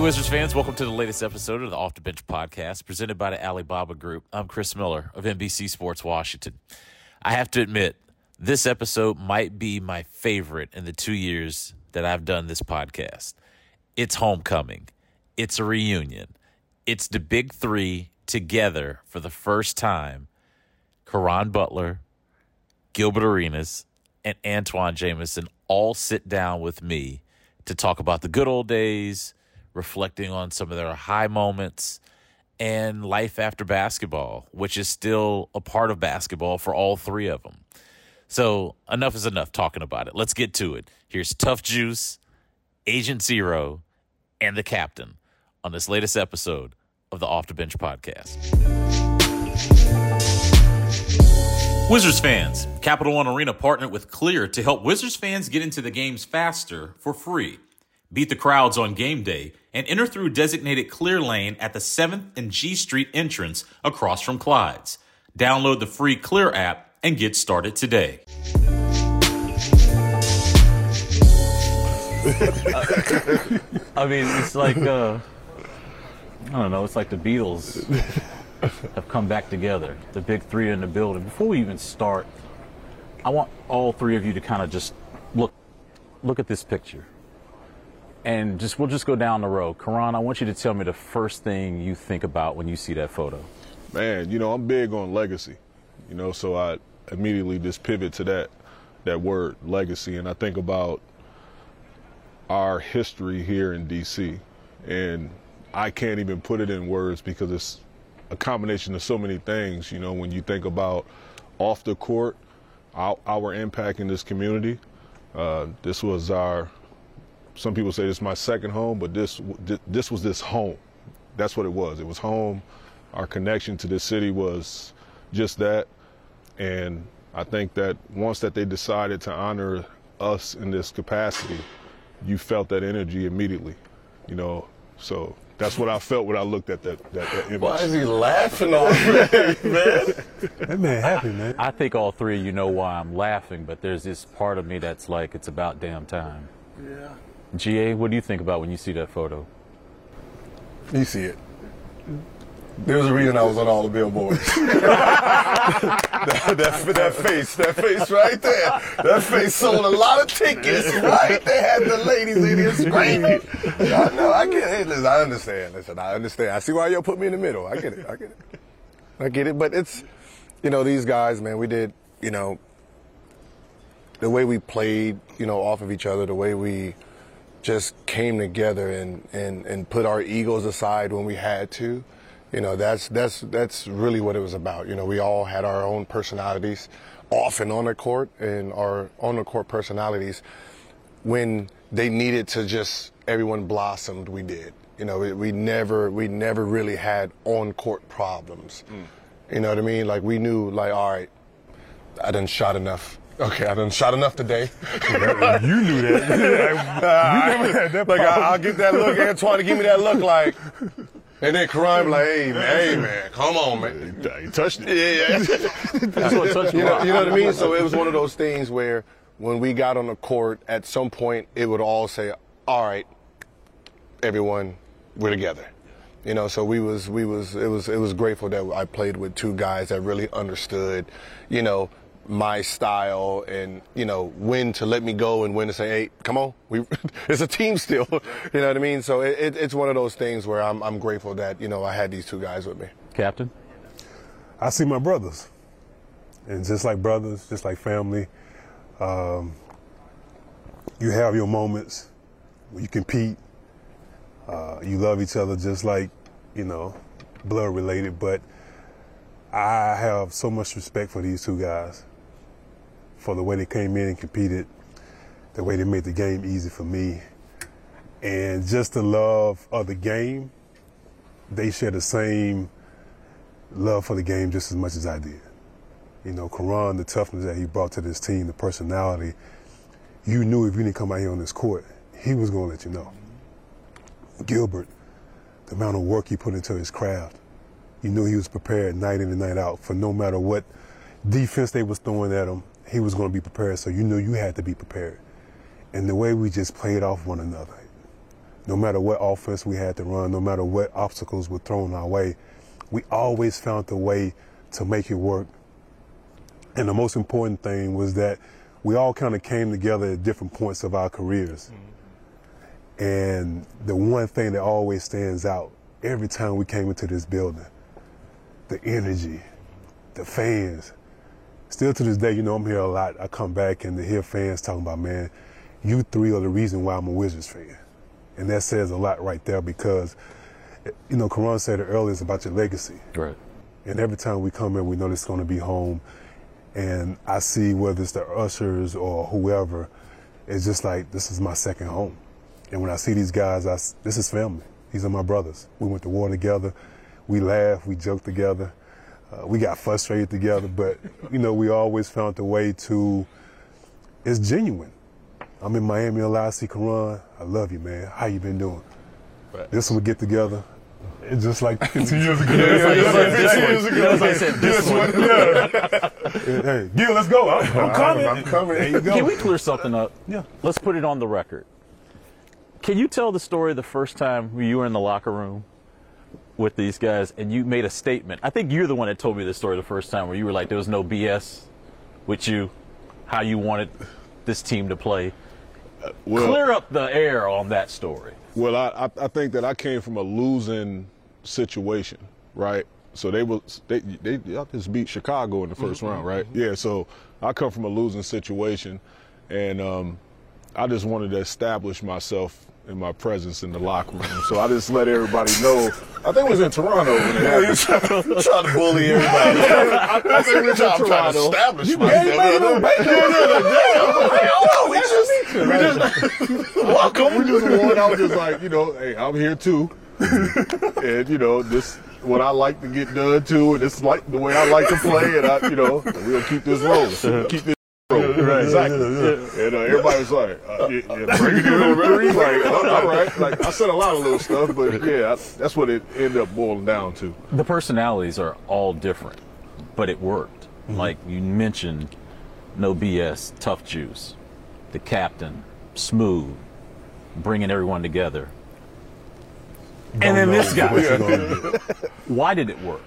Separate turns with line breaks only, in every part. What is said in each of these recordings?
Wizards fans, welcome to the latest episode of the Off the Bench podcast presented by the Alibaba Group. I'm Chris Miller of NBC Sports Washington. I have to admit, this episode might be my favorite in the two years that I've done this podcast. It's homecoming, it's a reunion, it's the big three together for the first time Caron Butler, Gilbert Arenas, and Antawn Jamison all sit down with me to talk about the good old days, reflecting on some of their high moments, and life after basketball, which is still a part of basketball for all three of them. So, enough is enough talking about it. Let's get to it. Here's Tough Juice, Agent Zero, and the captain on this latest episode of the Off the Bench podcast. Wizards fans, Capital One Arena partnered with Clear to help Wizards fans get into the games faster for free. Beat the crowds on game day and enter through designated Clear Lane at the 7th and G Street entrance across from Clyde's. Download the free Clear app and get started today.
I mean, it's like uh, I don't know. It's like the Beatles have come back together. The big three in the building. Before we even start, I want all three of you to kind of just look look at this picture, and just we'll just go down the road. Caron, I want you to tell me the first thing you think about when you see that photo.
Man, you know I'm big on legacy, you know, so I immediately just pivot to that that word legacy, and I think about our history here in D.C. and I can't even put it in words because it's a combination of so many things. You know, when you think about off the court, our, our impact in this community. Uh, this was our. Some people say this is my second home, but this this was this home. That's what it was. It was home. Our connection to this city was just that, and I think that once that they decided to honor us in this capacity, you felt that energy immediately. You know, so that's what I felt when I looked at that that, that image.
Why is he laughing already, man?
That man happy, man.
I think all three of you know why I'm laughing, but there's this part of me that's like, it's about damn time.
Yeah.
GA, what do you think about when you see that photo?
You see it. There's a reason I was on all the billboards. that, that, that, face, that face right there. That face sold a lot of tickets, right? They had the ladies in here screaming. I know, I get it. Listen, I understand. Listen, I understand. I see why y'all put me in the middle. I get it. I get it. I get it. But it's, you know, these guys, man, we did, you know, the way we played, you know, off of each other, the way we just came together and, and, and put our egos aside when we had to. You know that's that's that's really what it was about. You know we all had our own personalities off and on the court and our on the court personalities when they needed to just everyone blossomed we did. You know we, we never we never really had on court problems. Mm. you know what i mean? Like we knew like all right i done shot enough Okay, I done shot enough today.
you knew that. you never had that.
Like I, will get that look, Antawn, to give me that look, like and then Caron like, hey man, hey man, come on man.
You touched it.
Yeah, yeah. That's what touched you know, you know what I mean? So it was one of those things where when we got on the court, at some point it would all say, All right, everyone, we're together. You know, so we was we was it was it was grateful that I played with two guys that really understood, you know, my style and you know when to let me go and when to say hey come on we it's a team still. You know what i mean? So it, it, it's one of those things where I'm, I'm grateful that you know i had these two guys with me.
Captain?
I see my brothers. And just like brothers just like family um, you have your moments where you compete uh, you love each other just like you know blood related but I have so much respect for these two guys for the way they came in and competed, the way they made the game easy for me, and just the love of the game. They share the same love for the game just as much as I did. You know, Caron, the toughness that he brought to this team, the personality, you knew if you didn't come out here on this court, he was going to let you know. Gilbert, the amount of work he put into his craft, you knew he was prepared night in and night out for no matter what defense they was throwing at him, he was going to be prepared. So you knew you had to be prepared. And the way we just played off one another, no matter what offense we had to run, no matter what obstacles were thrown our way, we always found a way to make it work. And the most important thing was that we all kind of came together at different points of our careers. Mm-hmm. And the one thing that always stands out every time we came into this building, the energy, the fans. Still to this day, you know, I'm here a lot. I come back and to hear fans talking about, man, you three are the reason why I'm a Wizards fan. And that says a lot right there because, you know, Caron said it earlier, it's about your legacy.
Right.
And every time we come in, we know this is going to be home. And I see whether it's the ushers or whoever, it's just like, this is my second home. And when I see these guys, I, this is family. These are my brothers. We went to war together. We laugh, we joke together. Uh, we got frustrated together, but, you know, we always found a way to, it's genuine. I'm in Miami a lot. I see Caron. I love you, man. How you been doing? This one we get together. It's just like two years ago.
That's why I said this one. Yeah.
Hey, Gil, let's go. I'm, I'm coming.
I'm coming.
There you go.
Can we clear something up?
Yeah.
Let's put it on the record. Can you tell the story the first time you were in the locker room with these guys and you made a statement? I think you're the one that told me this story the first time where you were like, there was no BS with you, how you wanted this team to play.
Uh, well,
Clear up the air on that story.
Well, I, I think that I came from a losing situation, right? So they was they they y'all just beat Chicago in the 1st mm-hmm. round, right? Mm-hmm. Yeah. So I come from a losing situation, and um, I just wanted to establish myself in my presence in the locker room. So I just let everybody know. I think it was in Toronto when it happened.
trying to bully everybody.
I think in
I'm trying to establish myself.
Welcome. We just won. I was just like, you know, hey, I'm here too, and you know, this what I like to get done too, and it's like the way I like to play, and I, you know, we'll keep this rolling, keep this. rolling. Exactly. And uh, everybody was like, uh, yeah, yeah, bring it in on three. Like, all right. Like, I said a lot of little stuff, but yeah, I, that's what it ended up boiling down to.
The personalities are all different, but it worked. Like you mentioned, no BS, tough juice, the captain, smooth, bringing everyone together. and then this guy.
What you gonna do?
Why did it work?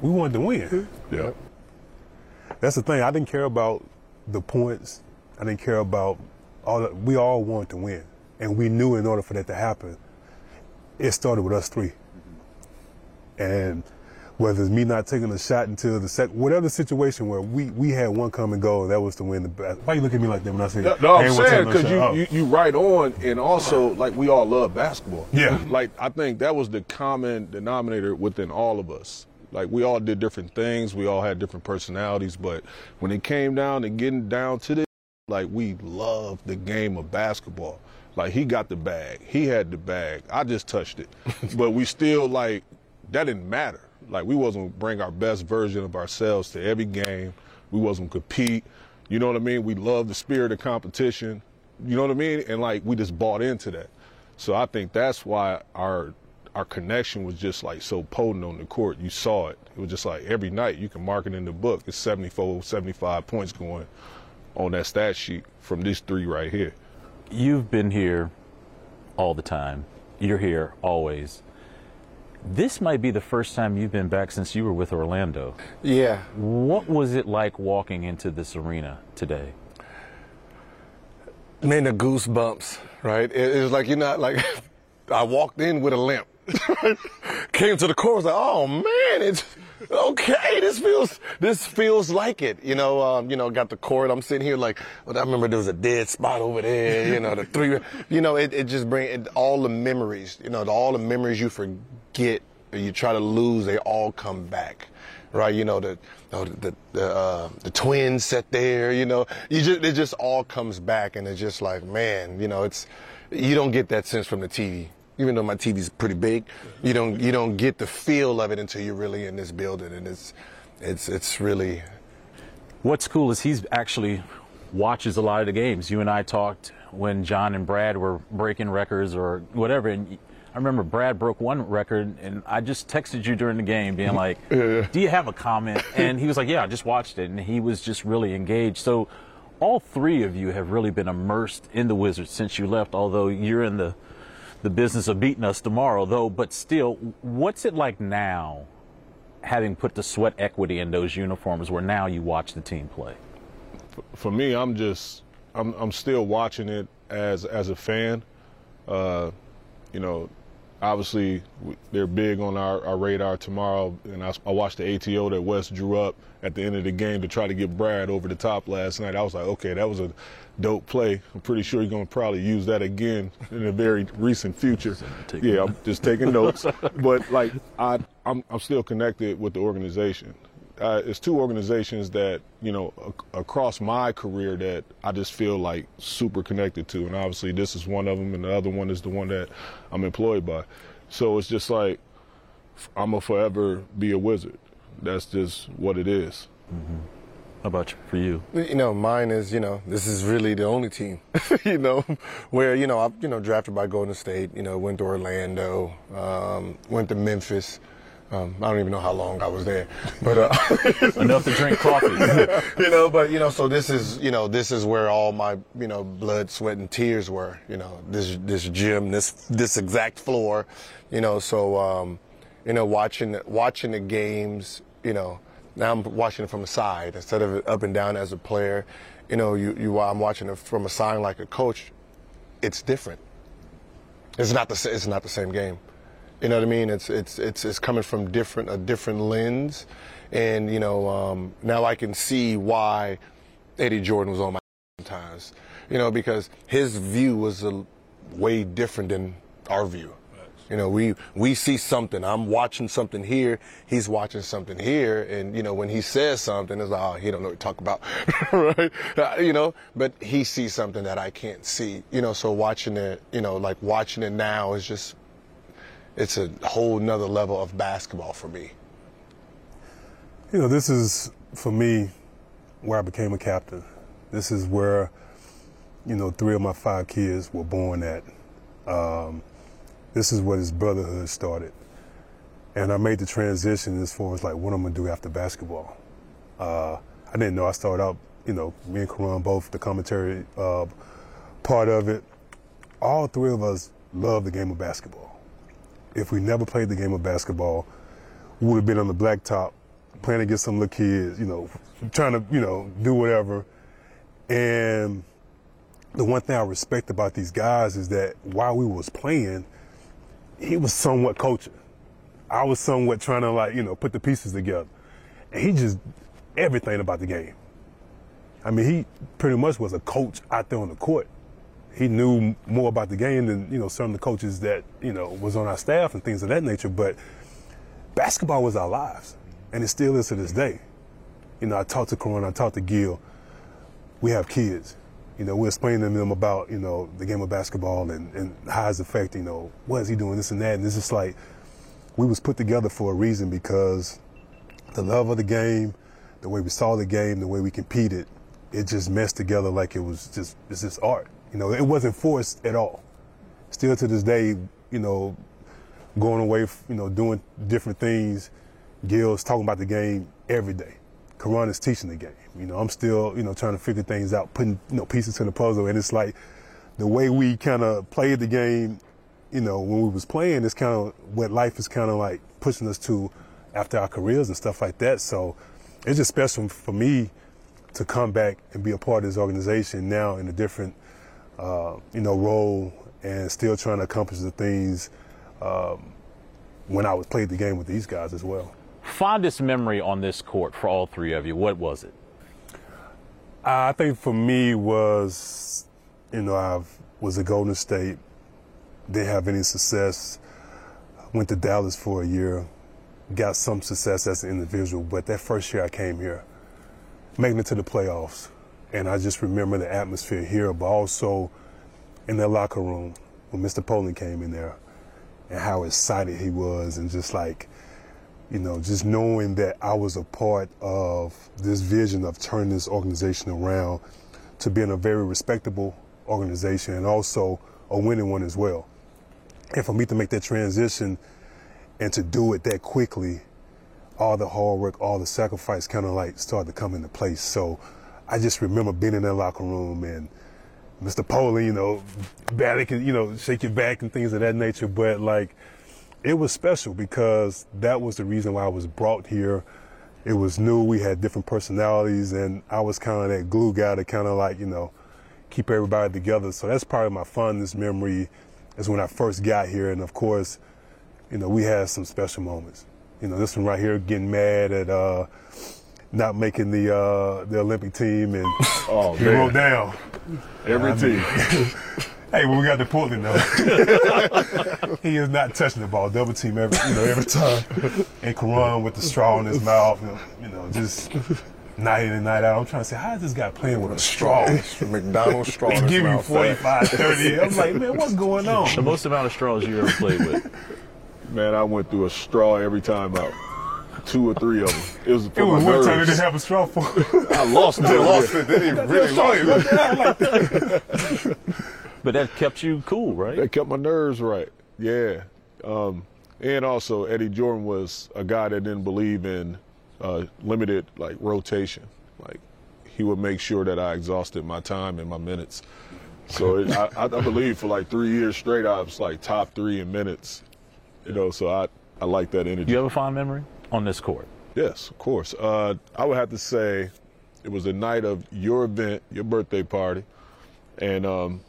We wanted to win.
Yeah.
That's the thing. I didn't care about the points. I didn't care about all. The, we all wanted to win, and we knew in order for that to happen, it started with us three. And whether it's me not taking a shot until the sec, whatever situation where we we had one come and go, that was to win the. best. Why you look at me like that when I say?
No, no, I'm saying
take no
because you?
Oh.
you you right on, and also like we all love basketball.
Yeah.
Like I think that was the common denominator within all of us. Like we all did different things, we all had different personalities, but when it came down to getting down to this, like we loved the game of basketball. Like he got the bag, he had the bag. I just touched it, but we still like that didn't matter. Like we wasn't bring our best version of ourselves to every game. We wasn't compete. You know what I mean? We love the spirit of competition. You know what I mean? And like we just bought into that. So I think that's why our our connection was just like so potent on the court. You saw it. It was just like every night you can mark it in the book. It's 74, 75 points going on that stat sheet from these three right here.
You've been here all the time. You're here always. This might be the first time you've been back since you were with Orlando.
Yeah.
What was it like walking into this arena today?
Man, the goosebumps, right? It, it was like, you're not like I walked in with a limp. Came to the was like, oh man, it's okay. This feels, this feels like it. You know, um, you know, got the court. I'm sitting here like, well, I remember there was a dead spot over there. You know, the three. You know, it, it just bring it, all the memories. You know, all the memories you forget or you try to lose, they all come back right? You know the the the, the, uh, the twins sat there. You know, you just it just all comes back, and it's just like, man, you know, it's you don't get that sense from the TV. Even though my TV's pretty big, you don't you don't get the feel of it until you're really in this building, and it's it's it's really
What's cool is he's actually watches a lot of the games. You and I talked when John and Brad were breaking records or whatever, and I remember Brad broke one record, and I just texted you during the game, being like, "Do you have a comment?" And he was like, "Yeah, I just watched it," and he was just really engaged. So, all three of you have really been immersed in the Wizards since you left. Although you're in the the business of beating us tomorrow, though. But still, what's it like now, having put the sweat equity in those uniforms, where now you watch the team play?
For me, I'm just I'm I'm still watching it as as a fan. Uh, you know, obviously they're big on our, our radar tomorrow. And I, I, watched the ATO that Wes drew up at the end of the game to try to get Brad over the top last night. I was like, okay, that was a dope play. I'm pretty sure you're going to probably use that again in a very recent future. Yeah, I'm just taking notes. but like, I, I'm, I'm still connected with the organization uh, it's two organizations that you know ac- across my career that I just feel like super connected to, and obviously this is one of them, and the other one is the one that I'm employed by. So it's just like I'm gonna forever be a wizard. That's just what it is.
Mm-hmm. How about you, for you?
You know, mine is you know this is really the only team, you know, where you know I you know drafted by Golden State, you know went to Orlando, um, went to Memphis. Um, I don't even know how long I was there, but
uh, enough to drink coffee.
you know, but you know, so this is you know this is where all my you know blood, sweat, and tears were. You know, this this gym, this this exact floor. You know, so um, you know, watching watching the games. You know, now I'm watching it from the side instead of up and down as a player. You know, you you I'm watching it from a side like a coach. It's different. It's not the it's not the same game. You know what I mean? It's it's it's it's coming from different a different lens, and you know um, now I can see why Eddie Jordan was on my times. You know because his view was a, way different than our view. You know, we we see something. I'm watching something here. He's watching something here, and you know, when he says something, it's like, oh, he don't know what to talk about, right? Uh, you know, but he sees something that I can't see. You know, so watching it, you know, like watching it now is just it's a whole nother level of basketball for me.
You know, this is for me where I became a captain. This is where, you know, three of my five kids were born at. Um, this is where this brotherhood started. And I made the transition as far as like what I'm gonna do after basketball. Uh, I didn't know I started out, you know, me and Caron both the commentary uh, part of it. All three of us love the game of basketball if we never played the game of basketball, we would have been on the blacktop playing against some little kids, you know, trying to, you know, do whatever. And the one thing I respect about these guys is that while we was playing, he was somewhat coaching. I was somewhat trying to like, you know, put the pieces together. And he just everything about the game. I mean, he pretty much was a coach out there on the court he knew more about the game than you know some of the coaches that you know was on our staff and things of that nature. But basketball was our lives, and it still is to this day. You know, I talked to Caron, I talked to Gil. We have kids. You know, we're explaining to them about you know the game of basketball and, and how it's affecting. You know, what is he doing this and that, and it's just like we was put together for a reason because the love of the game, the way we saw the game, the way we competed, it just meshed together like it was just it's just art. You know, it wasn't forced at all. Still to this day, you know, going away, you know, doing different things. Gil's talking about the game every day. Caron is teaching the game. You know, I'm still, you know, trying to figure things out, putting, you know, pieces to the puzzle. And it's like the way we kind of played the game, you know, when we was playing it's kind of what life is kind of like pushing us to after our careers and stuff like that. So it's just special for me to come back and be a part of this organization now in a different – uh, you know, role and still trying to accomplish the things um, when I was played the game with these guys as well.
Fondest memory on this court for all three of you, what was it?
I think for me was, you know, I was at Golden State, didn't have any success, went to Dallas for a year, got some success as an individual, but that first year I came here, making it to the playoffs, and I just remember the atmosphere here, but also in the locker room when Mr. Pollin came in there and how excited he was and just like, you know, just knowing that I was a part of this vision of turning this organization around to being a very respectable organization and also a winning one as well. And for me to make that transition and to do it that quickly, all the hard work, all the sacrifice kind of like started to come into place. So I just remember being in that locker room and Mr. Pollin, you know, can, you know, shake your back and things of that nature. But like, it was special because that was the reason why I was brought here. It was new. We had different personalities, and I was kind of that glue guy to kind of like, you know, keep everybody together. So that's probably my fondest memory is when I first got here. And of course, you know, we had some special moments. You know, this one right here, getting mad at uh, not making the uh, the Olympic team, and
Oh,
he
man.
wrote down.
Every
I mean-
team.
Hey, when we got to Portland though, he is not touching the ball. Double team every you know every time. And Caron with the straw in his mouth, you know, you know, just night in and night out. I'm trying to say, how is this guy playing with a straw?
McDonald's straw.
They
in his
give you
mouth.
45, 30. I'm like, man, what's going on?
The most amount of straws you ever played with.
Man, I went through a straw every time out. Two or three of them. It was for
It was
my
one time they didn't have a straw for.
I lost it.
He lost it. Then he really lost it.
But that kept you cool, right?
That kept my nerves right. Yeah. Um, and also, Eddie Jordan was a guy that didn't believe in uh, limited like rotation. Like he would make sure that I exhausted my time and my minutes. So it, I, I I believe for like three years straight, I was like top three in minutes. You know, so I I like that energy.
You have a fond memory on this court?
Yes, of course. Uh, I would have to say it was the night of your event, your birthday party, and um,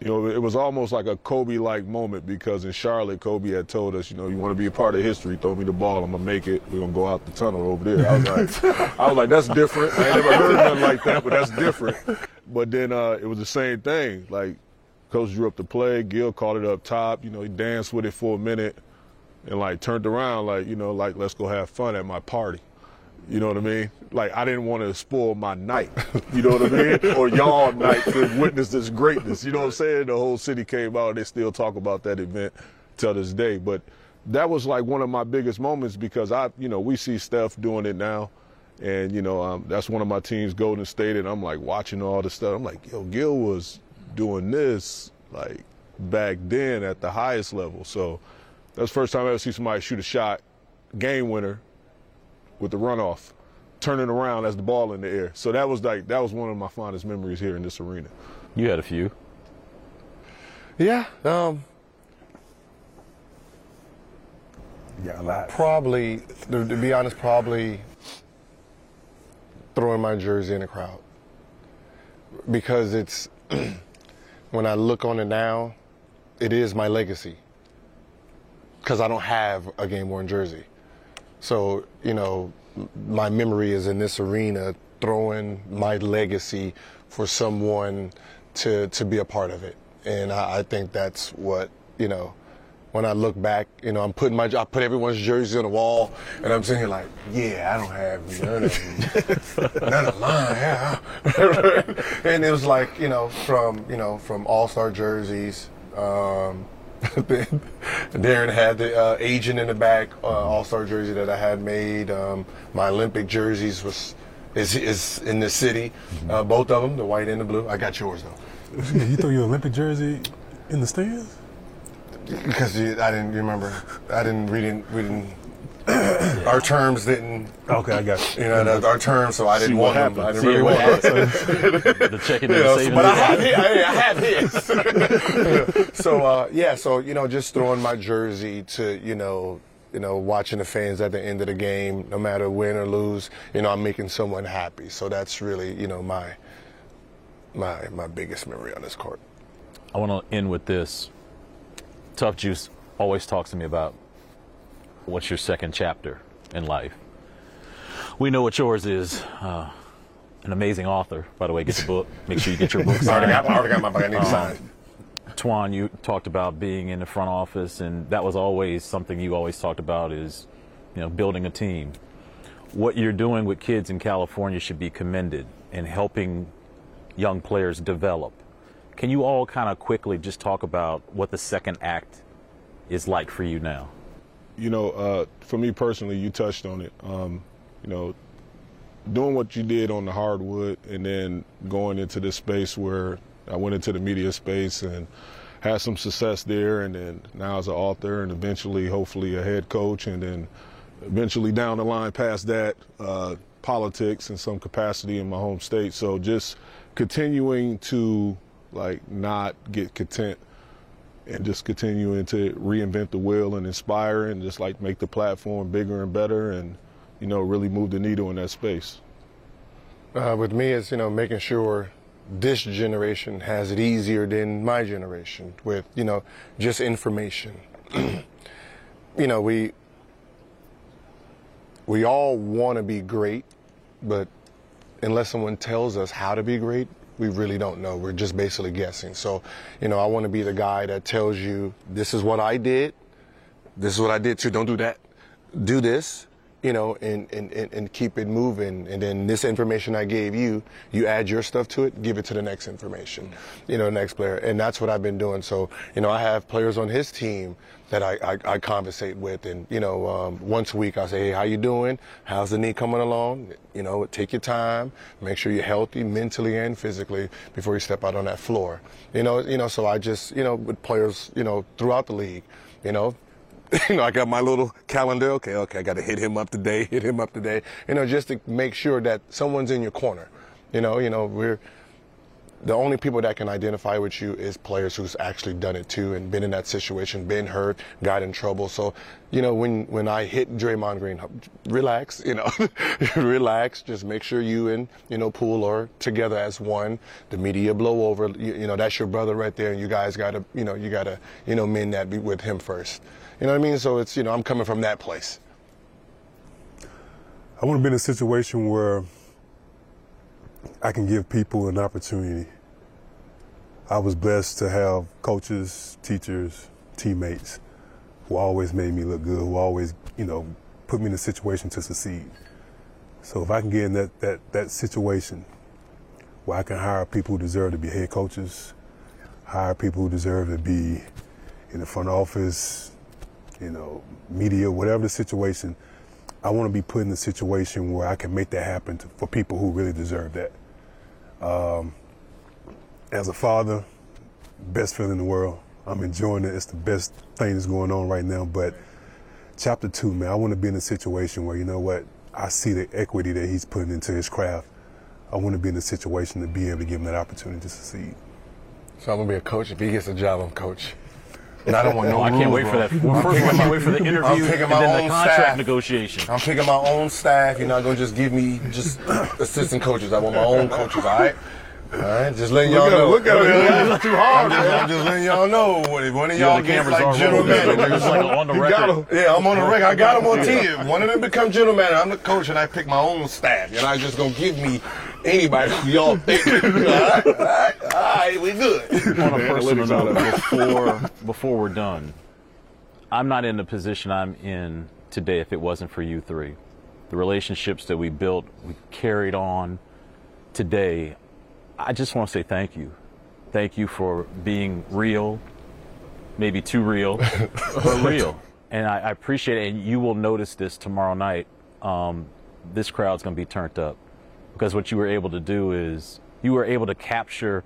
you know it was almost like a Kobe-like moment because in Charlotte, Kobe had told us, you know, you want to be a part of history, throw me the ball, I'm gonna make it. We're gonna go out the tunnel over there. I was like, I was like, that's different. I ain't never heard nothing like that, but that's different. But then uh, it was the same thing. Like Coach drew up the play, Gil called it up top. You know, he danced with it for a minute and like turned around like you know like let's go have fun at my party. You know what i mean? Like i didn't want to spoil my night. You know what i mean? Or y'all night to witness this greatness. You know what i'm saying? The whole city came out they still talk about that event till this day. But that was like one of my biggest moments because i you know we see steph doing it now. And you know um, that's one of my teams golden state and i'm like watching all this stuff. I'm like yo gil was doing this like back then at the highest level. So that's the first time I ever see somebody shoot a shot, game winner, with the runoff, turning around as the ball in the air. So that was like that was one of my fondest memories here in this arena.
You had a few.
Yeah. Um,
Yeah, a lot.
probably, to, to be honest, probably throwing my jersey in the crowd because it's when I look on it now, it is my legacy because I don't have a game worn jersey. So you know, my memory is in this arena throwing my legacy for someone to to be a part of it, and I, I think that's what you know. When I look back, you know, I'm putting my I put everyone's jersey on the wall, and I'm sitting here like, yeah, I don't have none of them, none of mine, yeah. and it was like, you know, from you know from All Star jerseys. Um, Darren had the uh, agent in the back, uh, All Star jersey that I had made. Um, my Olympic jerseys was is is in the city, uh, both of them, the white and the blue. I got yours though,
you threw your Olympic jersey in the stands?
because I didn't remember. I didn't. We didn't. We didn't. our terms didn't.
Okay, I got you.
You know, that- our terms, so I didn't want them. I
happens.
didn't
See
really
what
want them.
The checking
You
and
know,
savings.
but I have his. I, I have his. so uh, yeah, so you know, just throwing my jersey to you know, you know, watching the fans at the end of the game, no matter win or lose, you know, I'm making someone happy. So that's really you know my my my biggest memory on this court.
I want to end with this. Tough Juice always talks to me about what's your second chapter in life. We know what yours is. Uh, an amazing author, by the way. Get the book. Make sure you get your book
I already got, I already got my book. I need to sign.
Twan, you talked about being in the front office, and that was always something you always talked about is, you know, building a team. What you're doing with kids in California should be commended in helping young players develop. Can you all kind of quickly just talk about what the second act is like for you now?
You know, uh, for me personally, you touched on it. Um, you know, doing what you did on the hardwood and then going into this space where I went into the media space and had some success there and then now as an author and eventually hopefully a head coach and then eventually down the line past that uh, politics in some capacity in my home state so just continuing to like not get content and just continuing to reinvent the wheel and inspire and just like make the platform bigger and better and you know really move the needle in that space.
Uh, with me, it's you know making sure this generation has it easier than my generation with you know just information. you know we we all want to be great, but unless someone tells us how to be great, we really don't know. We're just basically guessing. So, you know, I want to be the guy that tells you, this is what I did. This is what I did too. Don't do that. Do this, you know, and, and, and keep it moving. And then this information I gave you, you add your stuff to it, give it to the next information, you know, next player. And that's what I've been doing. So, you know, I have players on his team that I, I, I conversate with. And, you know, um, once a week I say, hey, how you doing? How's the knee coming along? You know, take your time. Make sure you're healthy mentally and physically before you step out on that floor. You know, you know, so I just, you know, with players, you know, throughout the league, you know, you know, I got my little calendar. Okay, okay, I got to hit him up today, hit him up today. You know, just to make sure that someone's in your corner. You know, you know, we're the only people that can identify with you is players who's actually done it too and been in that situation, been hurt, got in trouble. So, you know, when when I hit Draymond Green, relax, you know, relax. Just make sure you and you know Poole are together as one. The media blow over. You, you know, that's your brother right there, and you guys got to, you know, you got to, you know, mend that with him first. You know what I mean? So it's you know, I'm coming from that place.
I want to be in a situation where I can give people an opportunity. I was blessed to have coaches, teachers, teammates who always made me look good, who always, you know, put me in a situation to succeed. So if I can get in that, that, that situation where I can hire people who deserve to be head coaches, hire people who deserve to be in the front office, you know, media, whatever the situation, I want to be put in a situation where I can make that happen to, for people who really deserve that. Um, as a father, best feeling in the world. I'm enjoying it. It's the best thing that's going on right now. But chapter two, man, I want to be in a situation where, you know what, I see the equity that he's putting into his craft. I want to be in a situation to be able to give him that opportunity to succeed.
So I'm going to be a coach. If he gets a job, I'm coach. And I don't want no.
I can't wait
bro.
for that. Well, first I can't wait for the interview and
my
then
own
the contract
staff.
negotiation.
I'm picking my own staff. You're not gonna just give me just assistant coaches. I want my own coaches. All right. All right, just letting y'all
Look
know.
him, look at him.
It's too hard. I'm just, I'm just letting y'all know. If one of y'all
the
gets
cameras are
like general manager,
It's like on the
You
record.
got him.
yeah, I'm on the record. I got them on TV. If one of them become general manager, I'm the coach, and I pick my own staff. You're not just gonna give me anybody who y'all think. all right, all right, all right, we good.
on a personal note, before before we're done, I'm not in the position I'm in today if it wasn't for you three. The relationships that we built, we carried on today. I just want to say thank you. Thank you for being real, maybe too real, but real. And I, I appreciate it. And you will notice this tomorrow night. Um, this crowd's going to be turned up because what you were able to do is you were able to capture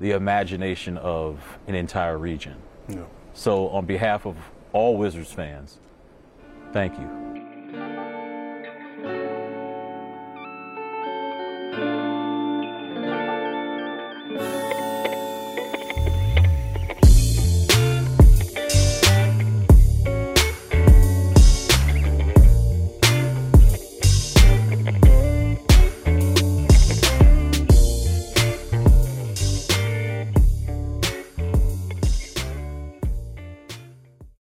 the imagination of an entire region.
Know.
So, on behalf of all Wizards fans, thank you.